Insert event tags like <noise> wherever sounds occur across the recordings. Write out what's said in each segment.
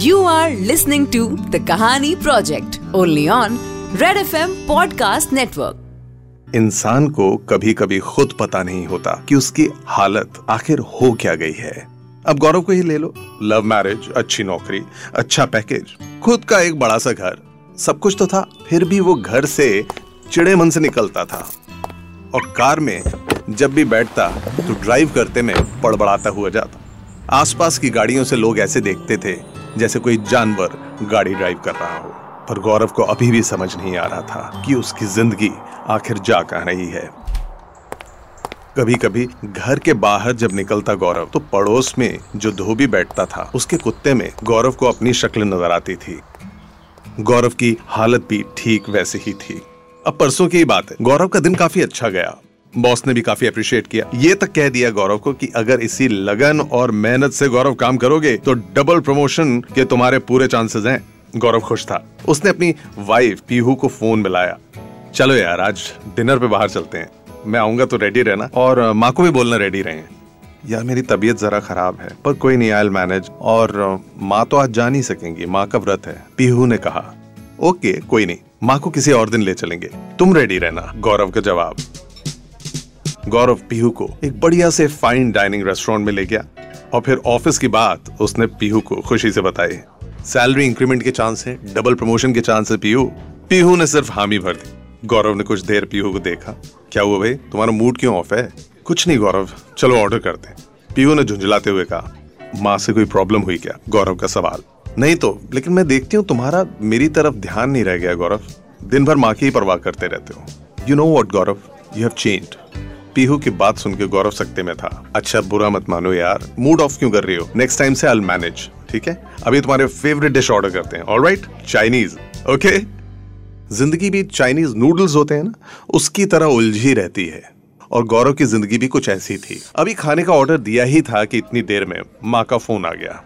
You are listening to the Kahani Project, only on Red FM Podcast Network. इंसान को कभी कभी खुद पता नहीं होता कि उसकी हालत आखिर हो क्या गई है। अब गौरव को ही ले लो। लव मैरिज अच्छी नौकरी अच्छा पैकेज खुद का एक बड़ा सा घर। सब कुछ तो था, फिर भी वो घर से चिड़े मन से निकलता था। और कार में जब भी बैठता तो ड्राइव करते में पड़बड़ाता हुआ जाता। आसपास की गाड़ियों से लोग ऐसे देखते थे जैसे कोई जानवर गाड़ी ड्राइव कर रहा हो। पर गौरव को अभी भी समझ नहीं आ रहा था कि उसकी ज़िंदगी आखिर जा कह रही है। कभी कभी घर के बाहर जब निकलता गौरव तो पड़ोस में जो धोबी बैठता था, उसके कुत्ते में गौरव को अपनी शक्ल नज़र आती थी। गौरव की हालत भी ठीक वैसे ही थी। अब परसों की बात है गौरव का दिन काफ़ी अच्छा गया। बॉस ने भी काफ़ी अप्रिशिएट किया। ये तक कह दिया गौरव को कि अगर इसी लगन और मेहनत से गौरव काम करोगे तो डबल प्रमोशन के तुम्हारे पूरे चांसेस हैं। गौरव खुश था। उसने अपनी वाइफ पीहू को फ़ोन मिलाया। चलो यार, आज डिनर पे बाहर चलते हैं। मैं आऊँगा तो रेडी रहना। और माँ को भी बोलना रेडी रहे। यार, मेरी तबीयत जरा खराब है, पर कोई नहीं आयल मैनेज और माँ तो आज जा नहीं सकेंगी, माँ का व्रत है, पीहू ने कहा। ओके, कोई नहीं, माँ को किसी और दिन ले चलेंगे। तुम रेडी रहना, गौरव का जवाब। गौरव पीहू को एक बढ़िया से फाइन डाइनिंग रेस्टोरेंट में ले गया और फिर ऑफ़िस की बात उसने पीहू को खुशी से बताई। सैलरी इंक्रीमेंट के चांस है डबल प्रमोशन के चांस है पीहू। पीहू ने सिर्फ़ हामी भर दी। गौरव ने कुछ देर पीहू को देखा। क्या हुआ भाई? तुम्हारा मूड क्यों ऑफ़ है? कुछ नहीं गौरव। चलो ऑर्डर करते पीहू ने झुंझलाते हुए कहा, माँ से कोई प्रॉब्लम हुई क्या? गौरव का सवाल। नहीं तो लेकिन मैं देखती हूँ तुम्हारा मेरी तरफ़ ध्यान नहीं रह गया गौरव। दिन भर माँ की ही परवाह करते रहते हो। You know what Gaurav? You have changed Pihu की बात सुन के गौरव सकते में था। अच्छा बुरा मत मानो यार। मूड ऑफ़ क्यों कर रही हो? नेक्स्ट टाइम से आई मैनेज ठीक है? अभी तुम्हारे फेवरेट डिश ऑर्डर करते हैं ऑल राइट चाइनीज़ ओके ज़िंदगी भी चाइनीज़ नूडल्स होते हैं ना, उसकी तरह उलझी रहती है। और गौरव की ज़िंदगी भी कुछ ऐसी थी। अभी खाने का ऑर्डर दिया ही था कि इतनी देर में माँ का फ़ोन आ गया।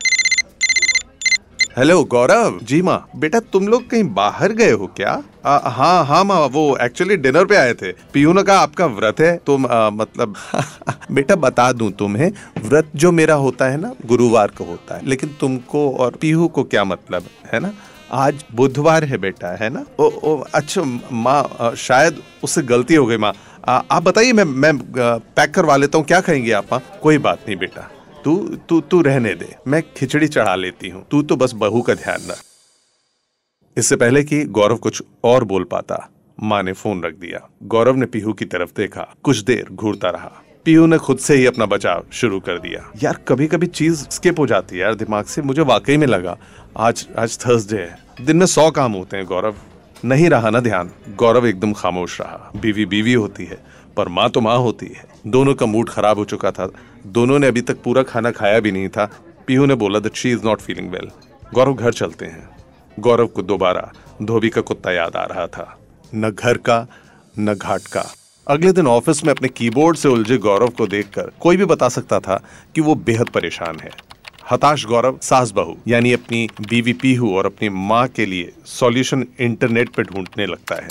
हेलो गौरव जी माँ। बेटा तुम लोग कहीं बाहर गए हो क्या? आ, हाँ हाँ माँ वो एक्चुअली डिनर पे आए थे। पीयू ने कहा आपका व्रत है तुम आ, मतलब <laughs> बेटा बता दूँ तुम्हें व्रत जो मेरा होता है ना गुरुवार को होता है। लेकिन तुमको और पीहू को क्या मतलब है ना? आज बुधवार है बेटा है ना? ओ, ओ अच्छा माँ शायद उससे गलती हो गई माँ। आप बताइए मैं मैं पैक करवा लेता हूँ क्या कहेंगे आप माँ? कोई बात नहीं बेटा। तू तू तू रहने दे। मैं खिचड़ी चढ़ा लेती हूँ। तू तो बस बहू का ध्यान रख। इससे पहले कि गौरव कुछ और बोल पाता, माँ ने फ़ोन रख दिया। गौरव ने पीहू की तरफ़ देखा। कुछ देर घूरता रहा। पीहू ने खुद से ही अपना बचाव शुरू कर दिया। यार कभी कभी चीज़ स्किप हो जाती है यार दिमाग से। मुझे वाकई में लगा, आज आज थर्सडे है। दिन में सौ काम होते हैं, गौरव। नहीं रहा ना ध्यान। गौरव एकदम खामोश रहा। बीवी बीवी होती है, पर माँ तो माँ होती है। दोनों का मूड खराब हो चुका था। दोनों ने अभी तक पूरा खाना खाया भी नहीं था। पीहू ने बोला that she is not feeling well Gaurav घर चलते हैं। गौरव को दोबारा धोबी का कुत्ता याद आ रहा था। न घर का, न घाट का। अगले दिन ऑफ़िस में अपने कीबोर्ड से उलझे गौरव को देखकर कोई भी बता सकता था कि वो बेहद परेशान है। हताश गौरव, सास बहू, यानी अपनी बीवी पीहू और अपनी माँ के लिए सॉल्यूशन इंटरनेट पे ढूँढने लगता है।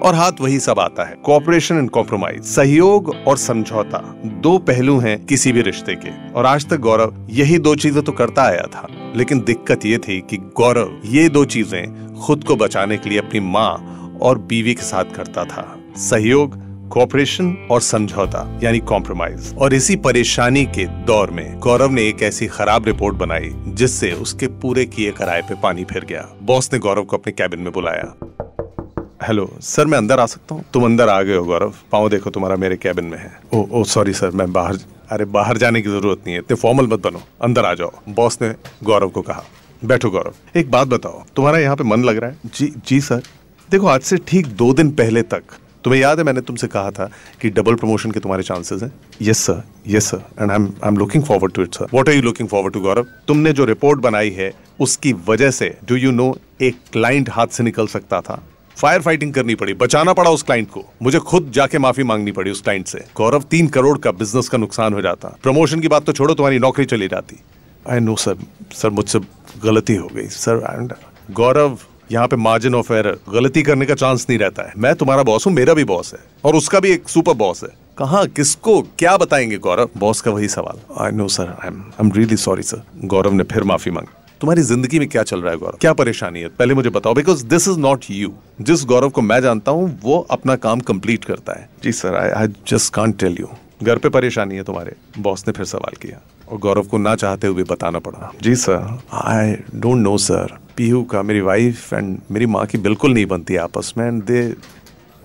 और हाथ वही सब आता है। कॉपरेशन एंड कॉम्प्रोमाइज सहयोग और समझौता, दो पहलू हैं किसी भी रिश्ते के। और आज तक गौरव यही दो चीज़ें तो करता आया था, लेकिन दिक्कत ये थी कि गौरव ये दो चीज़ें खुद को बचाने के लिए अपनी माँ और बीवी के साथ करता था। सहयोग कॉपरेशन और समझौता, यानी कॉम्प्रोमाइज और इसी परेशानी के दौर में, गौरव ने एक ऐसी खराब रिपोर्ट बनाई, जिससे उसके पूरे किए कराए पे पानी फिर गया। बॉस ने गौरव को अपने कैबिन में बुलाया। हेलो सर मैं अंदर आ सकता हूँ? तुम अंदर आ गए हो, गौरव। पाओ देखो, तुम्हारा मेरे कैबिन में है। ओ ओ सॉरी सर मैं बाहर, अरे, बाहर जाने की ज़रूरत नहीं है। इतने फॉर्मल मत बनो। अंदर आ जाओ। बॉस ने गौरव को कहा। बैठो, गौरव। एक बात बताओ, तुम्हारा यहाँ पे मन लग रहा है? जी जी सर देखो, आज से ठीक दो दिन पहले तक तुम्हें याद है मैंने तुमसे कहा था कि डबल प्रमोशन के तुम्हारे चांसेस हैं? Yes sir yes sir and I am I am looking forward to it sir what are you looking forward to Gaurav तुमने जो रिपोर्ट बनाई है, उसकी वजह से डू यू नो एक क्लाइंट हाथ से निकल सकता था? फायर फाइटिंग करनी पड़ी, बचाना पड़ा उस क्लाइंट को। मुझे खुद जाके माफ़ी मांगनी पड़ी उस क्लाइंट से। गौरव तीन करोड़ का बिज़नेस का नुकसान हो जाता। प्रमोशन की बात तो छोड़ो, तुम्हारी नौकरी चली जाती। आई नो सर सर मुझसे गलती हो गई सर एंड गौरव यहाँ पे मार्जिन ऑफ़ एरर गलती करने का चांस नहीं रहता है। मैं तुम्हारा बॉस हूँ, मेरा भी बॉस है, और उसका भी एक सुपर बॉस है। कहा, किसको, क्या बताएँगे, गौरव? बॉस का वही सवाल। I know sir I am really sorry sir Gaurav ने फिर माफ़ी मांगी। तुम्हारी ज़िंदगी में क्या चल रहा है, गौरव? क्या परेशानी है? पहले मुझे बताओ because this is not you जिस गौरव को मैं जानता हूँ, वो अपना काम कंप्लीट करता है। जी sir I I just can't tell you घर पे परेशानी है तुम्हारे। बॉस ने फिर सवाल किया। और गौरव को ना चाहते हुए बताना पड़ा। जी sir I don't know sir Pihu का, मेरी वाइफ एंड मेरी माँ की बिल्कुल नहीं बनती आपस में एंड दे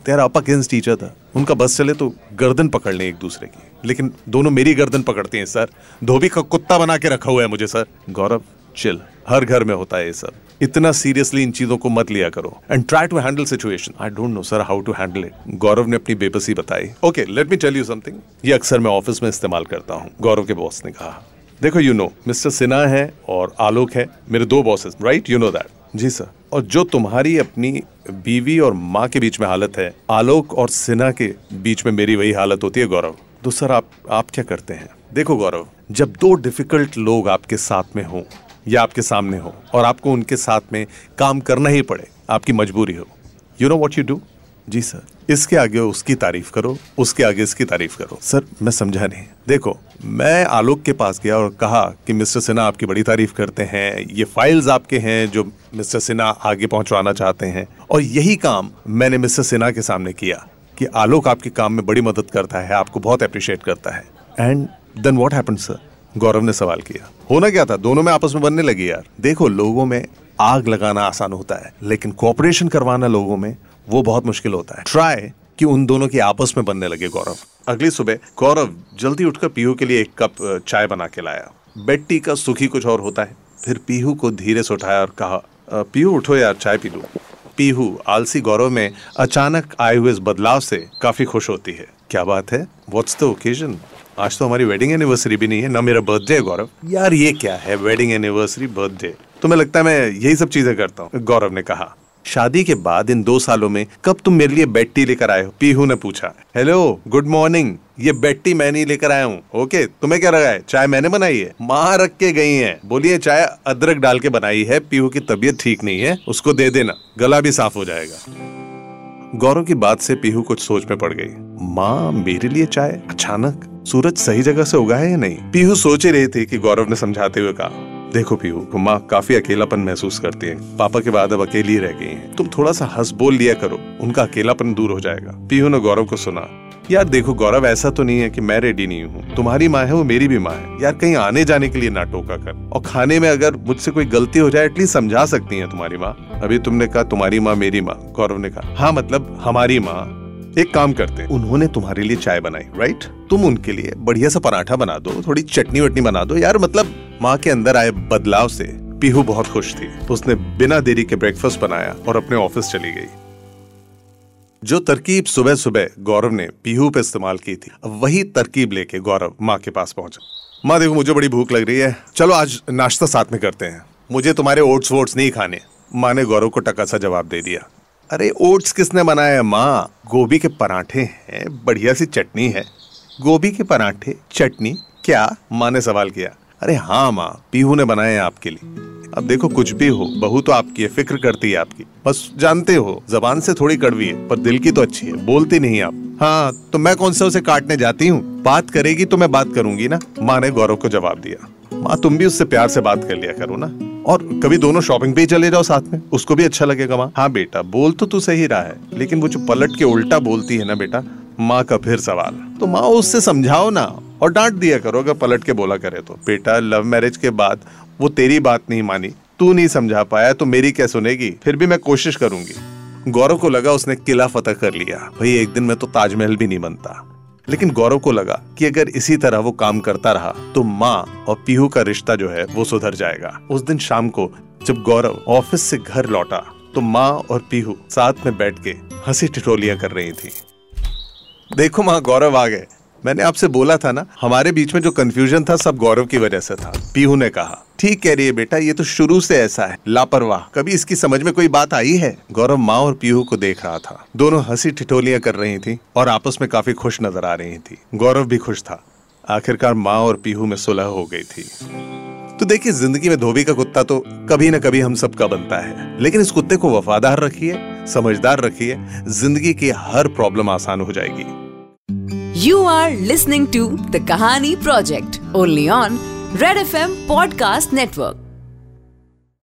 तेरा अप अगेंस्ट टीचर था उनका बस चले तो गर्दन पकड़ लें एक दूसरे की। लेकिन दोनों मेरी गर्दन पकड़ते हैं सर धोबी का कुत्ता बना के रखा हुआ है मुझे सर गौरव चिल हर घर में होता है ये सब इतना सीरियसली इन चीज़ों को मत लिया करो. And try to handle situation I don't know sir how to handle it Gaurav ने अपनी बेबसी बताई. Okay let me tell you something ये अक्सर मैं ऑफ़िस में इस्तेमाल करता हूँ. गौरव के बॉस ने कहा देखो यू नो मिस्टर सिन्हा है और आलोक है मेरे दो bosses right you know that ji sir और जो तुम्हारी अपनी बीवी और माँ के बीच में हालत है आलोक और सिन्हा के बीच में मेरी वही हालत होती है गौरव। तो सर आप आप क्या करते हैं? देखो गौरव जब दो डिफ़िकल्ट लोग आपके साथ में हों या आपके सामने हो और आपको उनके साथ में काम करना ही पड़े आपकी मजबूरी हो। You know what you do ji sir इसके आगे उसकी तारीफ़ करो, उसके आगे इसकी तारीफ़ करो। सर, मैं समझा नहीं। देखो, मैं आलोक के पास गया और कहा कि मिस्टर सिन्हा आपकी बड़ी तारीफ़ करते हैं। ये फाइल्स आपके हैं जो मिस्टर सिन्हा आगे पहुंचवाना चाहते हैं। और यही काम मैंने मिस्टर सिन्हा के सामने किया कि आलोक आपके काम में बड़ी मदद करता है, आपको बहुत अप्रिशिएट करता है। And then what happen sir Gaurav ने सवाल किया। होना क्या था? दोनों में आपस में बनने लगी यार। देखो, लोगों में आग लगाना आसान होता है, लेकिन कोऑपरेशन करवाना लोगों में वो बहुत मुश्किल होता है। ट्राई कि उन दोनों की आपस में बनने लगे, गौरव। अगली सुबह, गौरव जल्दी उठकर पीहू के लिए एक कप चाय बना के लाया। बेड टी का सुखी कुछ और होता है। फिर पीहू को धीरे से उठाया और कहा पीहू, उठो यार, चाय पी लो। पीहू, आलसी गौरव में अचानक आए हुए इस बदलाव से काफ़ी खुश होती है। क्या बात है? व्हाट्स द ओकेजन आज तो हमारी वेडिंग एनिवर्सरी भी नहीं है, ना मेरा बर्थडे है, गौरव। यार ये क्या है वेडिंग एनिवर्सरी बर्थडे तुम्हें लगता है मैं यही सब चीज़ें करता हूँ? गौरव ने कहा। शादी के बाद इन दो सालों में कब तुम मेरे लिए बेट्टी लेकर आए हो? पीहू ने पूछा। हेलो गुड मॉर्निंग ये बेट्टी मैं नहीं लेकर आया हूँ। ओके तुम्हें क्या लगा है? चाय मैंने बनाई है? माँ रख के गई है। बोलिए, चाय अदरक डाल के बनाई है। पीहू की तबीयत ठीक नहीं है। उसको दे देना। गला भी साफ़ हो जाएगा। गौरव की बात से पीहू कुछ सोच में पड़ गई। माँ, मेरे लिए चाय? अचानक? सूरज सही जगह से उगा है या नहीं? पीहू सोच ही रही थी कि गौरव ने समझाते हुए कहा। देखो पीहू माँ काफ़ी अकेलापन महसूस करती है। पापा के बाद अब अकेली रह गई है। तुम थोड़ा सा हंस बोल लिया करो, उनका अकेलापन दूर हो जाएगा। पीहू ने गौरव को सुना, यार देखो गौरव, ऐसा तो नहीं है कि मैं रेडी नहीं हूँ। तुम्हारी माँ है, वो मेरी भी माँ है। यार कहीं आने जाने के लिए ना टोका कर। और खाने में अगर मुझसे कोई गलती हो जाए, एटलीस्ट समझा सकती है तुम्हारी माँ। अभी तुमने कहा तुम्हारी माँ मेरी माँ, गौरव ने कहा हाँ मतलब हमारी माँ। एक काम करते हैं, उन्होंने तुम्हारे लिए चाय बनाई राइट तुम उनके लिए बढ़िया सा पराठा बना दो, थोड़ी चटनी वटनी बना दो। यार मतलब माँ के अंदर आए बदलाव से पीहू बहुत खुश थी। उसने बिना देरी के ब्रेकफास्ट बनाया और अपने ऑफ़िस चली गई। जो तरकीब सुबह सुबह गौरव ने पीहू पे इस्तेमाल की थी वही तरकीब लेके गौरव माँ के पास पहुँचा। माँ, देखो, मुझे बड़ी भूख लग रही है। चलो, आज नाश्ता साथ में करते हैं। मुझे तुम्हारे ओट्स वोट्स नहीं खाने। माँ ने गौरव को टका सा जवाब दे दिया। अरे ओट्स किसने बनाया माँ? गोभी के पराठे हैं, बढ़िया सी चटनी है। गोभी के पराठे, चटनी? क्या? माँ ने सवाल किया। अरे हाँ माँ, पीहू ने बनाए हैं आपके लिए। अब देखो कुछ भी हो, बहू तो आपकी है, फ़िक्र करती है आपकी। बस जानते हो, जबान से थोड़ी कड़वी है, पर दिल की तो अच्छी है, बोलती नहीं आप। हाँ तो मैं कौन सा उसे काटने जाती हूँ? बात करेगी तो मैं बात करूँगी ना? माँ ने गौरव को जवाब दिया। माँ, तुम भी उससे प्यार से बात कर लिया करो ना। और कभी दोनों शॉपिंग पे ही चले जाओ साथ में? उसको भी अच्छा लगेगा माँ। हाँ बेटा, बोल तो तू सही रहा है, लेकिन वो जो पलट के उल्टा बोलती है ना बेटा, माँ का फिर सवाल। तो माँ, उससे समझाओ ना और डांट दिया करो, अगर पलट के बोला करे तो। बेटा लव मैरिज के बाद वो तेरी बात नहीं मानी, तू नहीं समझा पाया तो मेरी क्या सुनेगी? फिर भी मैं कोशिश करूँगी। गौरव को लगा उसने किला फतह कर लिया। भाई, एक दिन में तो ताजमहल भी नहीं बनता। लेकिन गौरव को लगा कि अगर इसी तरह वो काम करता रहा तो माँ और पीहू का रिश्ता जो है, वो सुधर जाएगा। उस दिन शाम को, जब गौरव ऑफ़िस से घर लौटा तो माँ और पीहू साथ में बैठ के हँसी टिटोलियाँ कर रही थी। देखो माँ, गौरव आ गए। मैंने आपसे बोला था ना, हमारे बीच में जो कंफ्यूजन था सब गौरव की वजह से था। पीहू ने कहा, ठीक कह रही है बेटा, ये तो शुरू से ऐसा है। लापरवाह, कभी इसकी समझ में कोई बात आई है? गौरव माँ और पीहू को देख रहा था। दोनों हँसी ठिठोलियाँ कर रही थी और आपस में काफ़ी खुश नज़र आ रही थी। गौरव भी खुश था। आखिरकार माँ और पीहू में सुलह हो गई थी। तो देखिए, ज़िंदगी में धोबी का कुत्ता तो कभी ना कभी हम सबका बनता है। लेकिन इस कुत्ते को वफादार रखिए, समझदार रखिए, ज़िंदगी की हर प्रॉब्लम आसान हो जाएगी। You are listening to The Kahani Project, only on Red FM Podcast Network.